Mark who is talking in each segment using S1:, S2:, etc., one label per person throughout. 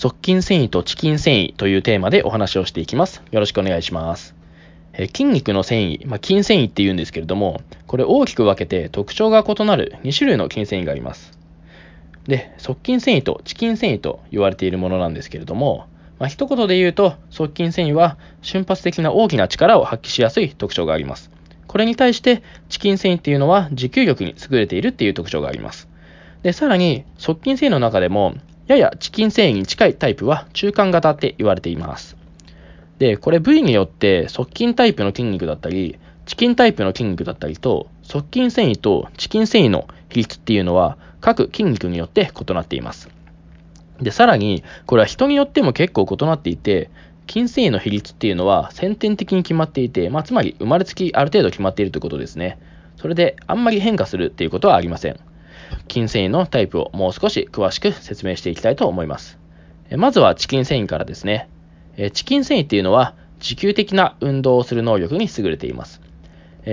S1: 側筋繊維とチキン繊維というテーマでお話をしていきます。よろしくお願いします。え筋肉の繊維、まあ、筋繊維って言うんですけれども、これ大きく分けて特徴が異なる2種類の筋繊維があります。で、側筋繊維とチキン繊維と言われているものなんですけれども、まあ、一言で言うと、側筋繊維は瞬発的な大きな力を発揮しやすい特徴があります。これに対して、チキン繊維っていうのは持久力に優れているっていう特徴があります。で、さらに、側筋繊維の中でも、ややチキン繊維に近いタイプは中間型って言われています。で、これ部位によって側筋タイプの筋肉だったり、チキンタイプの筋肉だったりと、側筋繊維とチキン繊維の比率っていうのは各筋肉によって異なっています。で、さらに、これは人によっても結構異なっていて、筋繊維の比率っていうのは先天的に決まっていて、まあ、つまり生まれつきある程度決まっているということですね。それであんまり変化するっていうことはありません。筋繊維のタイプをもう少し詳しく説明していきたいと思います。まずはチキン繊維からですね。チキン繊維っていうのは持久的な運動をする能力に優れています。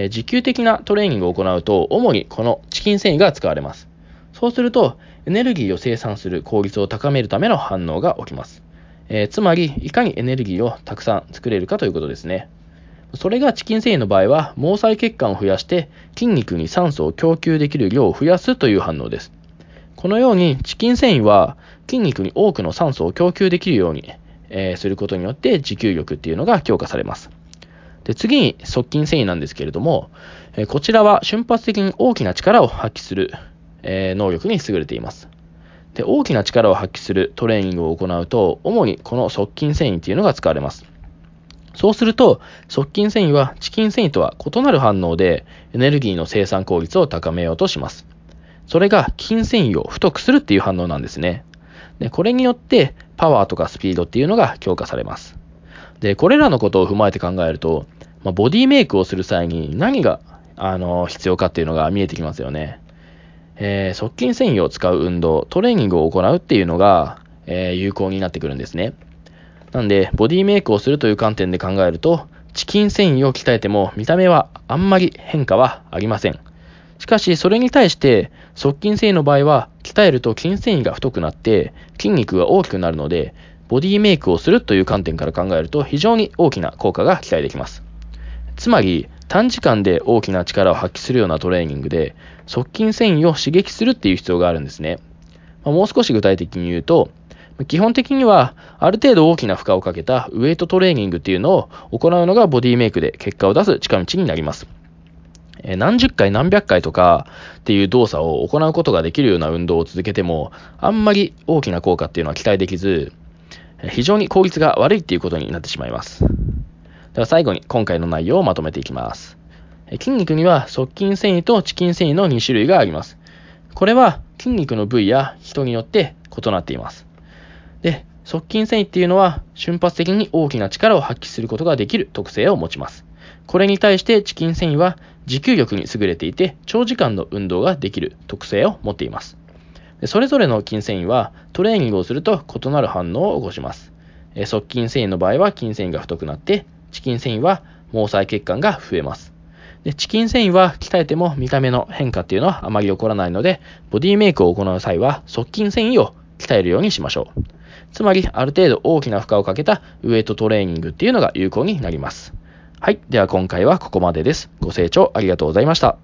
S1: 持久的なトレーニングを行うと、主にこのチキン繊維が使われます。そうすると、エネルギーを生産する効率を高めるための反応が起きます。えー、つまり、いかにエネルギーをたくさん作れるかということですね。それがチキン繊維の場合は、毛細血管を増やして筋肉に酸素を供給できる量を増やすという反応です。このようにチキン繊維は筋肉に多くの酸素を供給できるように、えー、することによって持久力っていうのが強化されます。で次に側筋繊維なんですけれども、えー、こちらは瞬発的に大きな力を発揮する、えー、能力に優れています。で大きな力を発揮するトレーニングを行うと、主にこの側筋繊維っていうのが使われます。そうすると、側筋繊維はチキン繊維とは異なる反応で、エネルギーの生産効率を高めようとします。それが筋繊維を太くするっていう反応なんですね。で、これによって、パワーとかスピードっていうのが強化されます。で、これらのことを踏まえて考えると、まあ、ボディメイクをする際に何が、あの、必要かっていうのが見えてきますよね。えー、側筋繊維を使う運動、トレーニングを行うっていうのが、えー、有効になってくるんですね。なんで、ボディメイクをするという観点で考えると、チキン繊維を鍛えても見た目はあんまり変化はありません。しかし、それに対して、側筋繊維の場合は、鍛えると筋繊維が太くなって、筋肉が大きくなるので、ボディメイクをするという観点から考えると、非常に大きな効果が期待できます。つまり、短時間で大きな力を発揮するようなトレーニングで、側筋繊維を刺激するっていう必要があるんですね。ま、もう少し具体的に言うと、基本的には、ある程度大きな負荷をかけたウエイトトレーニングっていうのを行うのがボディメイクで結果を出す近道になります。何十回何百回とかっていう動作を行うことができるような運動を続けても、あんまり大きな効果っていうのは期待できず、非常に効率が悪いっていうことになってしまいます。では最後に今回の内容をまとめていきます。筋肉には側筋繊維とチキン繊維の2種類があります。これは筋肉の部位や人によって異なっています。で、側筋繊維っていうのは瞬発的に大きな力を発揮することができる特性を持ちます。これに対してチキン繊維は持久力に優れていて長時間の運動ができる特性を持っています。それぞれの筋繊維はトレーニングをすると異なる反応を起こします。側筋繊維の場合は筋繊維が太くなってチキン繊維は毛細血管が増えます。でチキン繊維は鍛えても見た目の変化っていうのはあまり起こらないので、ボディメイクを行う際は側筋繊維を鍛えるようにしましょう。つまり、ある程度大きな負荷をかけたウエイトトレーニングっていうのが有効になります。はい。では今回はここまでです。ご清聴ありがとうございました。